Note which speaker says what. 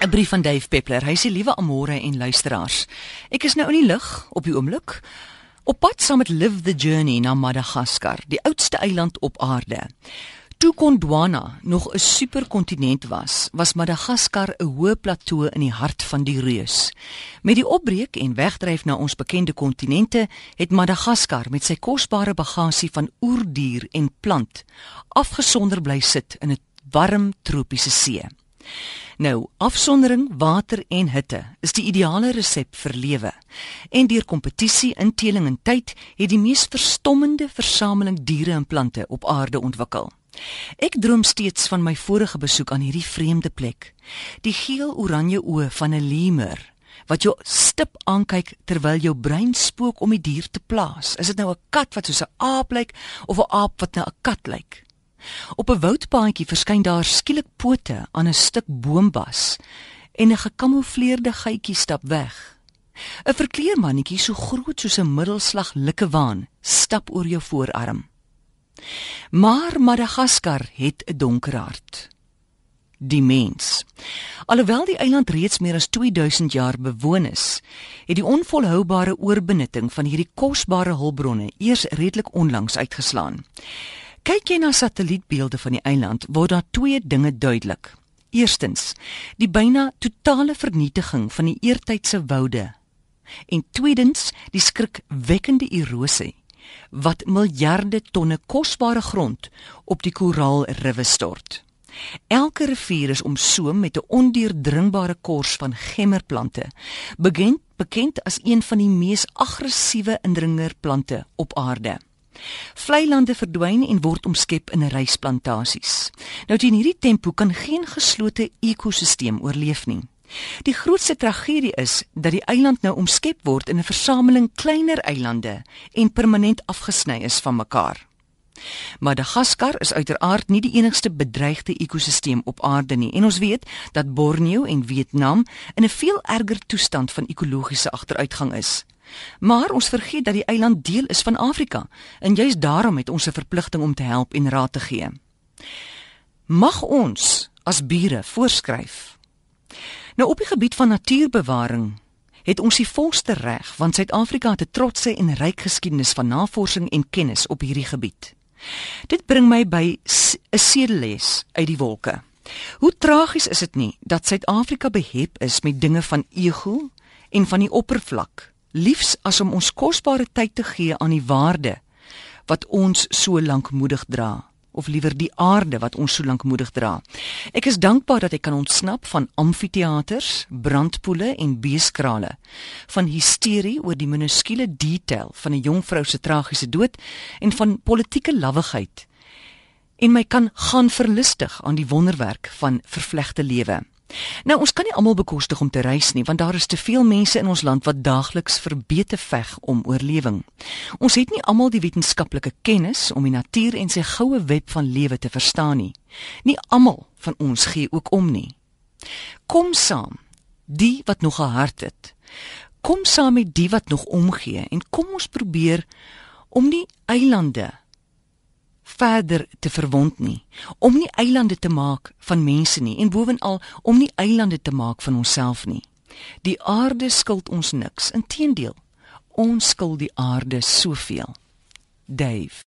Speaker 1: 'n Brief van Dave Peppler. Hy sê liewe Amore en luisteraars. Ek is nou in die lug op die oomblik op pad saam met Live the Journey na Madagaskar, die oudste eiland op aarde. Toe Gondwana nog 'n superkontinent was, was Madagaskar 'n hoë plateau in die hart van die reus. Met die opbreek en wegdryf na ons bekende kontinente, het Madagaskar met sy kosbare bagasie van oerdier en plant afgesonder bly sit in 'n warm tropiese see. Nou, afsondering, water en hitte is die ideale resep vir lewe. En deur kompetisie, inteling en tyd het die mees verstommende versameling diere en plante op aarde ontwikkel. Ek droom steeds van my vorige besoek aan hierdie vreemde plek. Die geel-oranje oë van 'n lemur wat jou stip aankyk terwyl jou brein spook om die dier te plaas. Is dit nou 'n kat wat soos 'n aap lyk of 'n aap wat na 'n kat lyk? Op 'n woudpaadjie verskyn daar skielik pote aan 'n stuk boombas en 'n gekamoufleerde geitjie stap weg. 'n Verkleermannetjie so groot soos 'n middelslag likkewaan stap oor jou voorarm. Maar Madagaskar het 'n donker hart. Die mens. Alhoewel die eiland reeds meer as 2000 jaar bewoon is, het die onvolhoubare oorbenutting van hierdie kosbare hulpbronne eers redelik onlangs uitgeslaan. Kyk jy na satellietbeelde van die eiland, word daar twee dinge duidelik. Eerstens, die byna totale vernietiging van die eertydse woude. En tweedens, die skrikwekkende erosie wat miljarde tonne kosbare grond op die koraalriwe stort. Elke rivier is omsoom met 'n ondeurdringbare kors van gemmerplante, bekend bekend as een van die mees aggressiewe indringerplante op aarde. Vleilande verdwyn en word omskep in rysplantasies. Nou teen hierdie tempo kan geen geslote ekosisteem oorleef nie. Die grootste tragedie is dat die eiland nou omskep word in 'n versameling kleiner eilande en permanent afgesny is van mekaar. Madagaskar is uiteraard nie die enigste bedreigde ekosisteem op aarde nie en ons weet dat Borneo en Vietnam in 'n veel erger toestand van ekologiese agteruitgang is. Maar ons vergeet dat die eiland deel is van Afrika en juist daarom het ons 'n verpligting om te help en raad te gee. Mag ons as bure voorskryf Nou op die gebied van natuurbewaring het ons die volste reg want Suid-Afrika het 'n trotse en ryk geskiedenis van navorsing en kennis op hierdie gebied. Dit bring my by 'n sedeles uit die wolke. Hoe tragies is dit nie dat Suid-Afrika behep is met dinge van ego en van die oppervlak, liefs as om ons kosbare tyd te gee aan die waarde wat ons so lankmoedig dra of liewer die aarde wat ons so lankmoedig dra. Ek is dankbaar dat ek kan ontsnap van amfitheaters, brandpoele en beeskrale, van hysterie oor die minuskule detail van 'n jong vrou se tragiese dood en van politieke lawwigheid en my kan gaan verlustig aan die wonderwerk van vervlegte lewe. Nou ons kan nie almal bekostig om te reis nie want daar is te veel mense in ons land wat daagliks verbete veg om oorlewing. Ons het nie almal die wetenskaplike kennis om die natuur en sy goue web van lewe te verstaan nie. Nie almal van ons gee ook om nie. Kom saam, die wat nog 'n hart het. Kom saam met die wat nog omgee en kom ons probeer om die eilande verder te verwond nie, om nie eilande te maak van mense nie en bovenal om nie eilande te maak van onsself nie. Die aarde skuld ons niks, inteendeel, ons skuld die aarde soveel. Dave